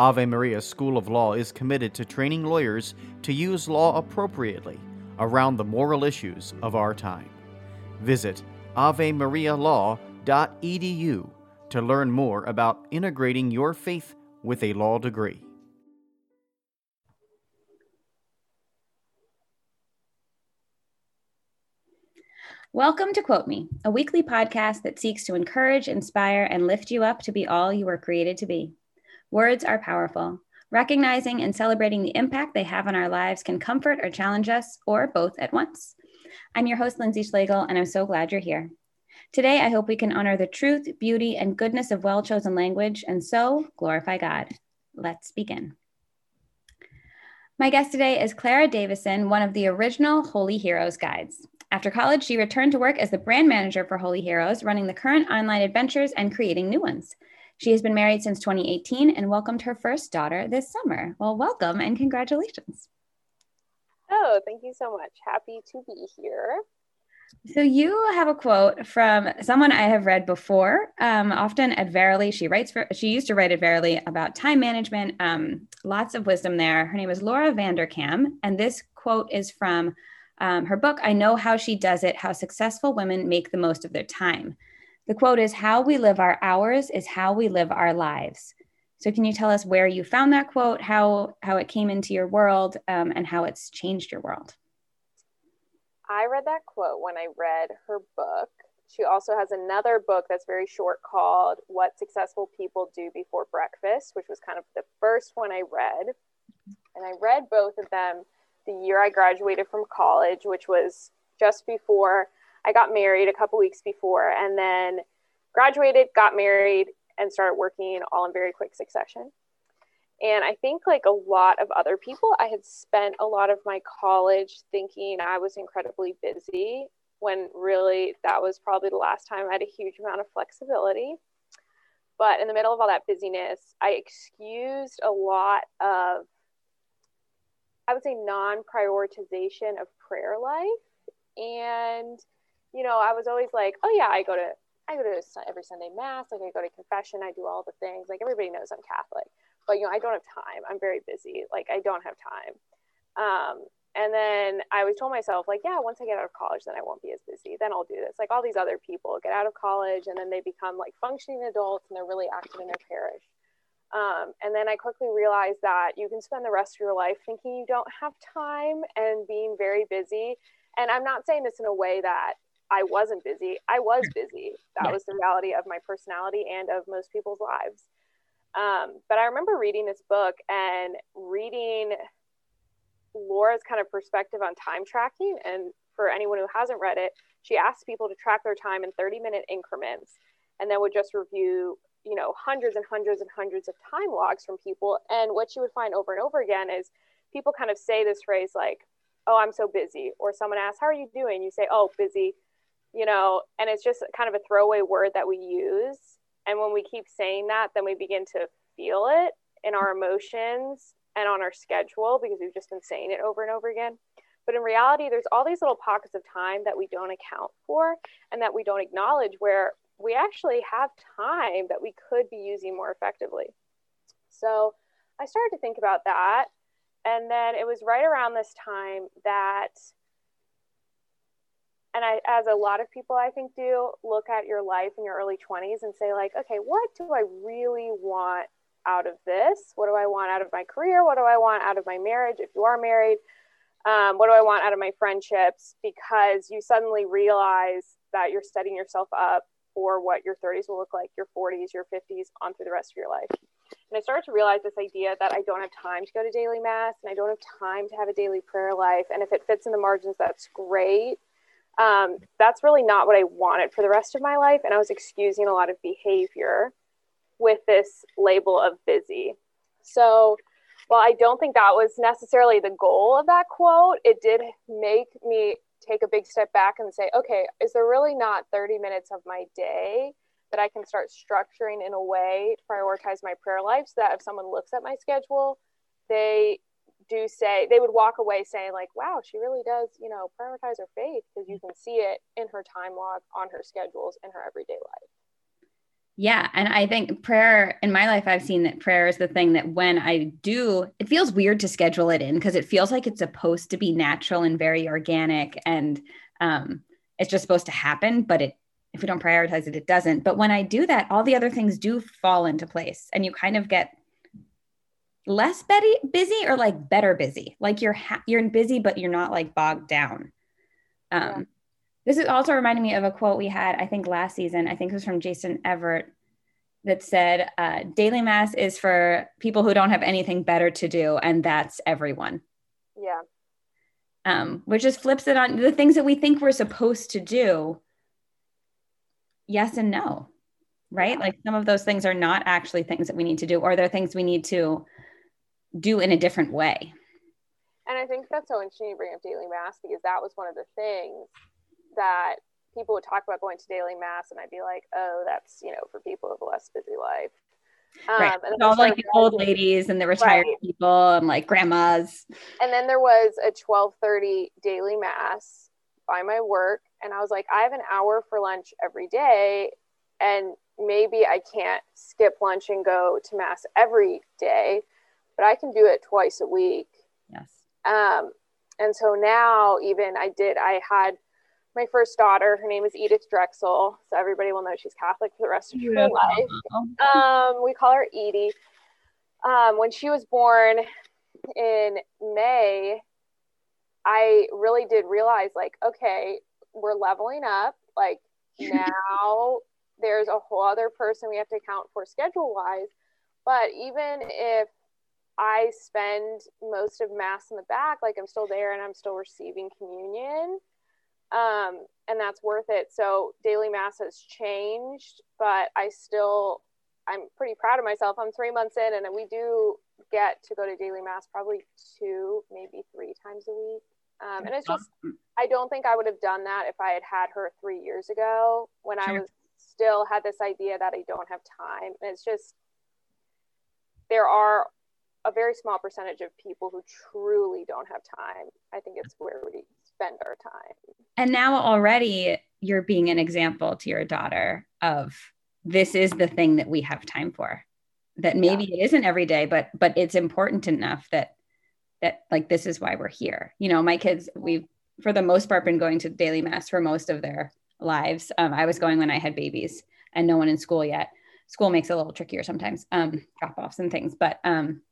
Ave Maria School of Law is committed to training lawyers to use law appropriately around the moral issues of our time. Visit avemarialaw.edu to learn more about integrating your faith with a law degree. Welcome to Quote Me, a weekly podcast that seeks to encourage, inspire, and lift you up to be all you were created to be. Words are powerful. Recognizing and celebrating the impact they have on our lives can comfort or challenge us, or both at once. I'm your host, Lindsay Schlegel, and I'm so glad you're here. Today, I hope we can honor the truth, beauty, and goodness of well chosen language, and so glorify God. Let's begin. My guest today is Clara Davison, one of the original Holy Heroes guides. After college, she returned to work as the brand manager for Holy Heroes, running the current online adventures and creating new ones. She has been married since 2018 and welcomed her first daughter this summer. Well, welcome and congratulations. Oh, thank you so much. Happy to be here. So you have a quote from someone I have read before. Um, often at Verily, she writes for. She used to write at Verily about time management. Um, lots of wisdom there. Her name is Laura Vanderkam, and this quote is from um, her book, I Know How She Does It How Successful Women Make the Most of Their Time. The quote is How we live our hours is how we live our lives. So, can you tell us where you found that quote, how, how it came into your world, um, and how it's changed your world? I read that quote when I read her book. She also has another book that's very short called What Successful People Do Before Breakfast, which was kind of the first one I read. And I read both of them the year I graduated from college, which was just before I got married, a couple weeks before, and then graduated, got married, and started working all in very quick succession. And I think, like a lot of other people, I had spent a lot of my college thinking I was incredibly busy when really that was probably the last time I had a huge amount of flexibility. But in the middle of all that busyness, I excused a lot of I would say non prioritization of prayer life. And, you know, I was always like, oh, yeah, I go to, I go to every Sunday mass, like I go to confession, I do all the things. Like everybody knows I'm Catholic, but, you know, I don't have time. I'm very busy. Like I don't have time. Um, and then I always told myself, like, yeah, once I get out of college, then I won't be as busy. Then I'll do this. Like all these other people get out of college and then they become like functioning adults and they're really active in their parish. Um, and then I quickly realized that you can spend the rest of your life thinking you don't have time and being very busy. And I'm not saying this in a way that I wasn't busy. I was busy. That was the reality of my personality and of most people's lives. Um, but I remember reading this book and reading Laura's kind of perspective on time tracking. And for anyone who hasn't read it, she asks people to track their time in 30 minute increments and then would just review you know hundreds and hundreds and hundreds of time logs from people and what you would find over and over again is people kind of say this phrase like oh i'm so busy or someone asks how are you doing you say oh busy you know and it's just kind of a throwaway word that we use and when we keep saying that then we begin to feel it in our emotions and on our schedule because we've just been saying it over and over again but in reality there's all these little pockets of time that we don't account for and that we don't acknowledge where we actually have time that we could be using more effectively. So I started to think about that. And then it was right around this time that, and I, as a lot of people I think do, look at your life in your early 20s and say, like, okay, what do I really want out of this? What do I want out of my career? What do I want out of my marriage? If you are married, Um, what do I want out of my friendships? Because you suddenly realize that you're setting yourself up for what your 30s will look like, your 40s, your 50s, on through the rest of your life. And I started to realize this idea that I don't have time to go to daily mass and I don't have time to have a daily prayer life. And if it fits in the margins, that's great. Um, that's really not what I wanted for the rest of my life. And I was excusing a lot of behavior with this label of busy. So, while I don't think that was necessarily the goal of that quote, it did make me take a big step back and say, okay, is there really not 30 minutes of my day that I can start structuring in a way to prioritize my prayer life so that if someone looks at my schedule, they do say they would walk away saying like wow she really does you know prioritize her faith because you can see it in her time log on her schedules in her everyday life. Yeah and i think prayer in my life i've seen that prayer is the thing that when i do it feels weird to schedule it in because it feels like it's supposed to be natural and very organic and um, it's just supposed to happen but it if we don't prioritize it it doesn't. But when i do that all the other things do fall into place and you kind of get less busy or like better busy? Like you're ha- you're busy but you're not like bogged down. Um, yeah. this is also reminding me of a quote we had i think last season. I think it was from Jason Evert that said uh, daily mass is for people who don't have anything better to do and that's everyone. Yeah. Um, which just flips it on the things that we think we're supposed to do yes and no right? Like some of those things are not actually things that we need to do or they're things we need to do in a different way. And I think that's so interesting to bring up daily mass because that was one of the things that people would talk about going to daily mass, and I'd be like, "Oh, that's you know for people with a less busy life." Um, right. And all like the old ladies and the retired right. people and like grandmas. And then there was a twelve thirty daily mass by my work, and I was like, I have an hour for lunch every day, and maybe I can't skip lunch and go to mass every day but I can do it twice a week. Yes. Um, and so now, even I did, I had my first daughter. Her name is Edith Drexel. So everybody will know she's Catholic for the rest of her life. Um, we call her Edie. Um, when she was born in May, I really did realize, like, okay, we're leveling up. Like, now there's a whole other person we have to account for schedule wise. But even if I spend most of mass in the back, like I'm still there and I'm still receiving communion. Um, and that's worth it. So daily mass has changed, but I still, I'm pretty proud of myself. I'm three months in and we do get to go to daily mass probably two, maybe three times a week. Um, and it's just, I don't think I would have done that if I had had her three years ago when. I was still had this idea that I don't have time. And it's just, there are a very small percentage of people who truly don't have time. I think it's where we spend our time. And now already you're being an example to your daughter of this is the thing that we have time for. That maybe yeah. it isn't every day, but but it's important enough that that like this is why we're here. You know, my kids, we've for the most part been going to daily mass for most of their lives. Um, I was going when I had babies and no one in school yet. School makes it a little trickier sometimes, um, drop offs and things. But um,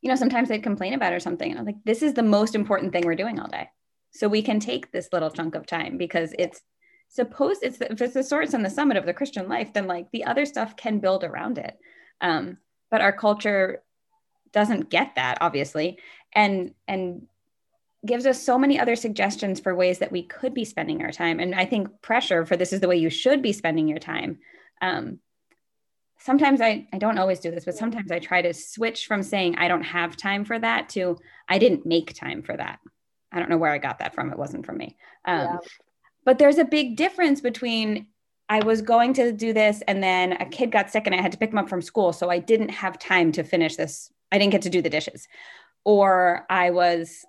you know, sometimes they'd complain about or something. And I'm like, this is the most important thing we're doing all day. So we can take this little chunk of time because it's supposed it's the, if it's the source and the summit of the Christian life, then like the other stuff can build around it. Um, but our culture doesn't get that, obviously, and and gives us so many other suggestions for ways that we could be spending our time. And I think pressure for this is the way you should be spending your time. Um, sometimes I, I don't always do this, but sometimes I try to switch from saying I don't have time for that to I didn't make time for that. I don't know where I got that from. It wasn't from me. Um, yeah. But there's a big difference between I was going to do this and then a kid got sick and I had to pick him up from school. So I didn't have time to finish this. I didn't get to do the dishes. Or I was,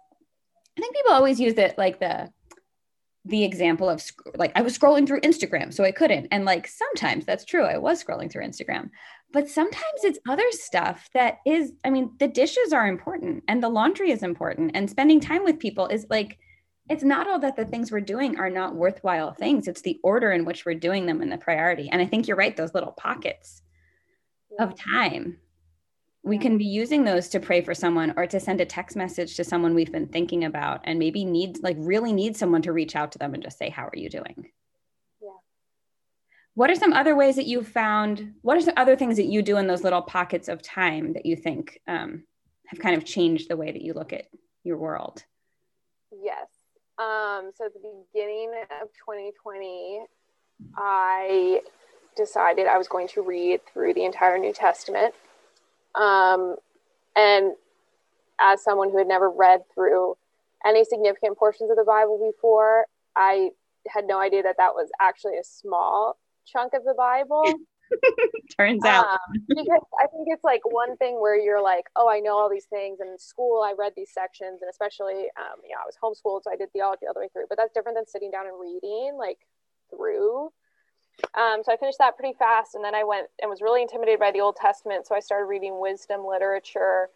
I think people always use it like the the example of like I was scrolling through Instagram, so I couldn't. And like sometimes that's true, I was scrolling through Instagram, but sometimes it's other stuff that is, I mean, the dishes are important and the laundry is important, and spending time with people is like, it's not all that the things we're doing are not worthwhile things. It's the order in which we're doing them and the priority. And I think you're right, those little pockets of mm-hmm. time we can be using those to pray for someone or to send a text message to someone we've been thinking about and maybe need like really need someone to reach out to them and just say how are you doing? Yeah. What are some other ways that you've found what are some other things that you do in those little pockets of time that you think um, have kind of changed the way that you look at your world? Yes. Um, so at the beginning of 2020 i decided i was going to read through the entire new testament um, and as someone who had never read through any significant portions of the Bible before, I had no idea that that was actually a small chunk of the Bible. Turns out. Um, because I think it's like one thing where you're like, oh, I know all these things. And in school, I read these sections, and especially, um, you know, I was homeschooled, so I did theology all the way through. But that's different than sitting down and reading like through. Um, so I finished that pretty fast, and then I went and was really intimidated by the Old Testament. So I started reading wisdom literature,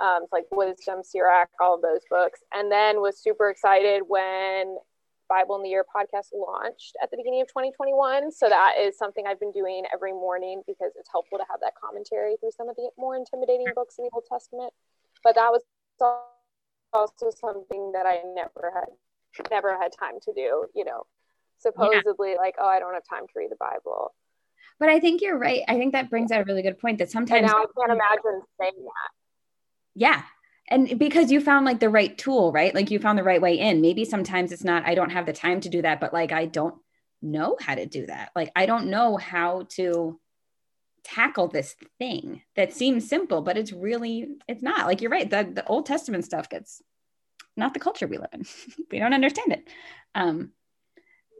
um, like Wisdom, Sirach, all of those books, and then was super excited when Bible in the Year podcast launched at the beginning of 2021. So that is something I've been doing every morning because it's helpful to have that commentary through some of the more intimidating books in the Old Testament. But that was also something that I never had never had time to do. You know, supposedly yeah. like, oh, I don't have time to read the Bible. But I think you're right. I think that brings out a really good point that sometimes and now I can't imagine saying that. Yeah. And because you found like the right tool, right? Like you found the right way in. Maybe sometimes it's not, I don't have the time to do that, but like I don't know how to do that. Like I don't know how to tackle this thing that seems simple, but it's really, it's not. Like you're right. The, the Old Testament stuff gets not the culture we live in. we don't understand it. Um,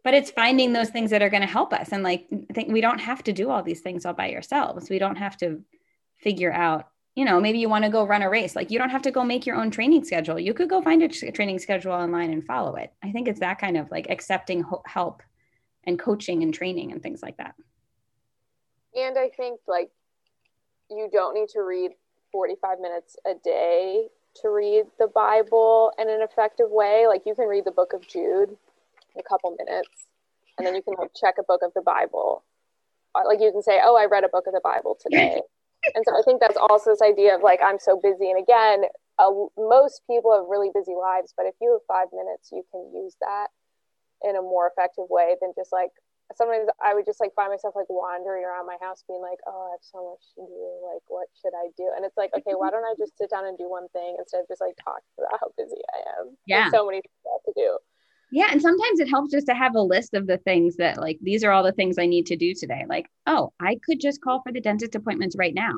but it's finding those things that are going to help us. And like I think we don't have to do all these things all by yourselves we don't have to figure out you know maybe you want to go run a race. Like you don't have to go make your own training schedule. You could go find a training schedule online and follow it. I think it's that kind of like accepting help and coaching and training and things like that. And i think like you don't need to read 45 minutes a day to read the bible in an effective way. Like you can read the book of jude a couple minutes and then you can like check a book of the bible like you can say oh i read a book of the bible today and so i think that's also this idea of like i'm so busy and again uh, most people have really busy lives but if you have five minutes you can use that in a more effective way than just like sometimes I would just like find myself like wandering around my house being like, oh, I have so much to do. Like, what should I do? And it's like, okay, why don't I just sit down and do one thing instead of just like talking about how busy I am? Yeah. There's so many things I have to do. Yeah. And sometimes it helps just to have a list of the things that, like, these are all the things I need to do today. Like, oh, I could just call for the dentist appointments right now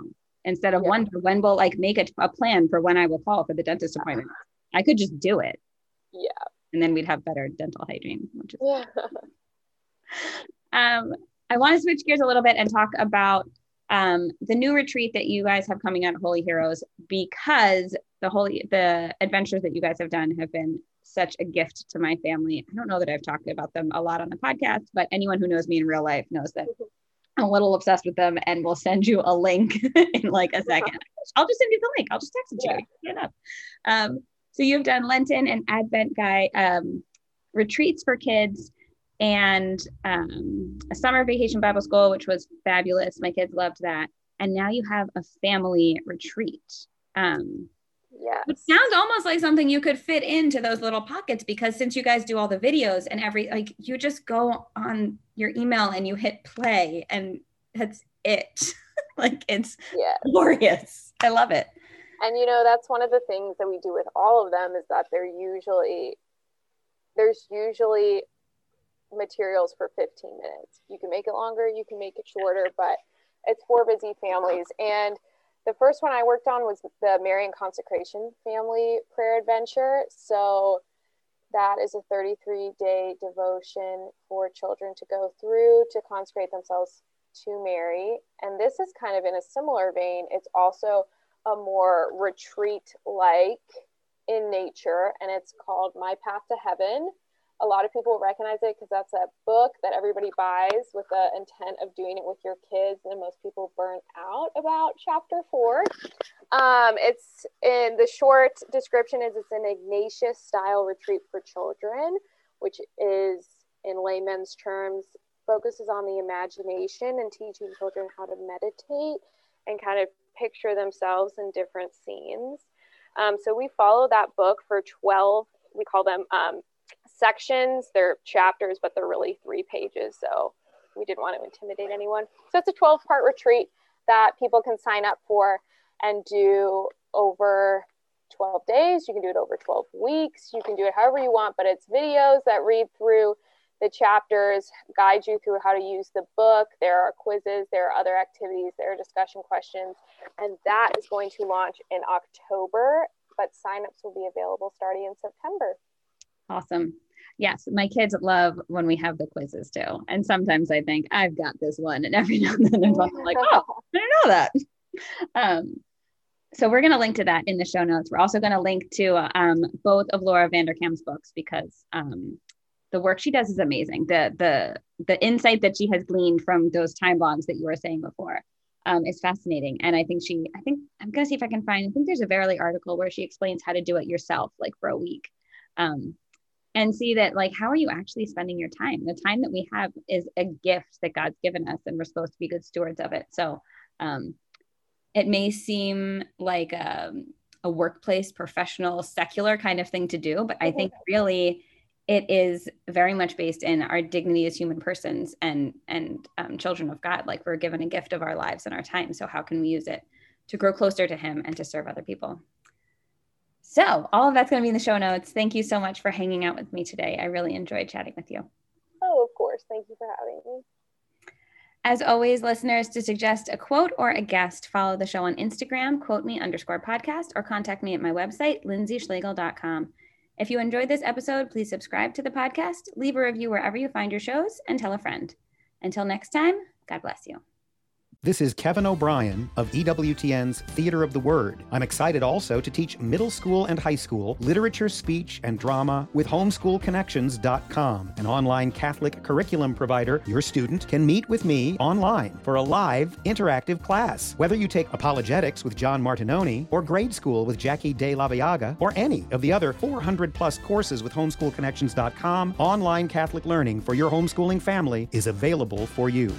instead of yeah. wonder when will like make a, a plan for when I will call for the dentist appointment. I could just do it. Yeah. And then we'd have better dental hygiene, which is. Yeah. um, I want to switch gears a little bit and talk about um, the new retreat that you guys have coming out of Holy Heroes because the holy the adventures that you guys have done have been such a gift to my family. I don't know that I've talked about them a lot on the podcast, but anyone who knows me in real life knows that I'm a little obsessed with them and we'll send you a link in like a second. I'll just send you the link. I'll just text it to you. Um, so you've done Lenten and Advent guy um, retreats for kids and um, a summer vacation Bible school, which was fabulous. My kids loved that. And now you have a family retreat. Um, yeah. It sounds almost like something you could fit into those little pockets because since you guys do all the videos and every like you just go on your email and you hit play and that's it. like it's yeah. glorious. I love it. And you know, that's one of the things that we do with all of them is that they're usually there's usually materials for 15 minutes. You can make it longer, you can make it shorter, but it's for busy families and the first one I worked on was the Marian Consecration Family Prayer Adventure. So that is a 33 day devotion for children to go through to consecrate themselves to Mary. And this is kind of in a similar vein. It's also a more retreat like in nature, and it's called My Path to Heaven a lot of people recognize it because that's a book that everybody buys with the intent of doing it with your kids and most people burn out about chapter four um, it's in the short description is it's an ignatius style retreat for children which is in layman's terms focuses on the imagination and teaching children how to meditate and kind of picture themselves in different scenes. Um, so we follow that book for 12, we call them um, sections. They're chapters, but they're really three pages. So we didn't want to intimidate anyone. So it's a 12 part retreat that people can sign up for and do over 12 days. You can do it over 12 weeks. You can do it however you want, but it's videos that read through the chapters, guide you through how to use the book. There are quizzes, there are other activities, there are discussion questions, and that is going to launch in October, but signups will be available starting in September. Awesome. Yes, my kids love when we have the quizzes too. And sometimes I think I've got this one, and every now and then one like, oh, I didn't know that. Um, so we're going to link to that in the show notes. We're also going to link to um, both of Laura Vanderkam's books because um, the work she does is amazing. The the the insight that she has gleaned from those time logs that you were saying before um, is fascinating. And I think she, I think I'm going to see if I can find. I think there's a Verily article where she explains how to do it yourself, like for a week. Um, and see that like how are you actually spending your time? The time that we have is a gift that god's given us and we're supposed to be good stewards of it. So um, it may seem like a, um, a workplace professional secular kind of thing to do but i think really it is very much based in our dignity as human persons and and um, children of god. Like we're given a gift of our lives and our time. So how can we use it to grow closer to him and to serve other people so all of that's going to be in the show notes thank you so much for hanging out with me today i really enjoyed chatting with you oh of course thank you for having me as always, listeners, to suggest a quote or a guest, follow the show on Instagram, quote me underscore podcast, or contact me at my website, lindsayschlegel.com. If you enjoyed this episode, please subscribe to the podcast, leave a review wherever you find your shows, and tell a friend. Until next time, God bless you. This is Kevin O'Brien of EWTN's Theater of the Word. I'm excited also to teach middle school and high school literature, speech, and drama with homeschoolconnections.com, an online Catholic curriculum provider. Your student can meet with me online for a live, interactive class. Whether you take apologetics with John Martignoni, or grade school with Jackie De La Viaga, or any of the other 400 plus courses with homeschoolconnections.com, online Catholic learning for your homeschooling family is available for you.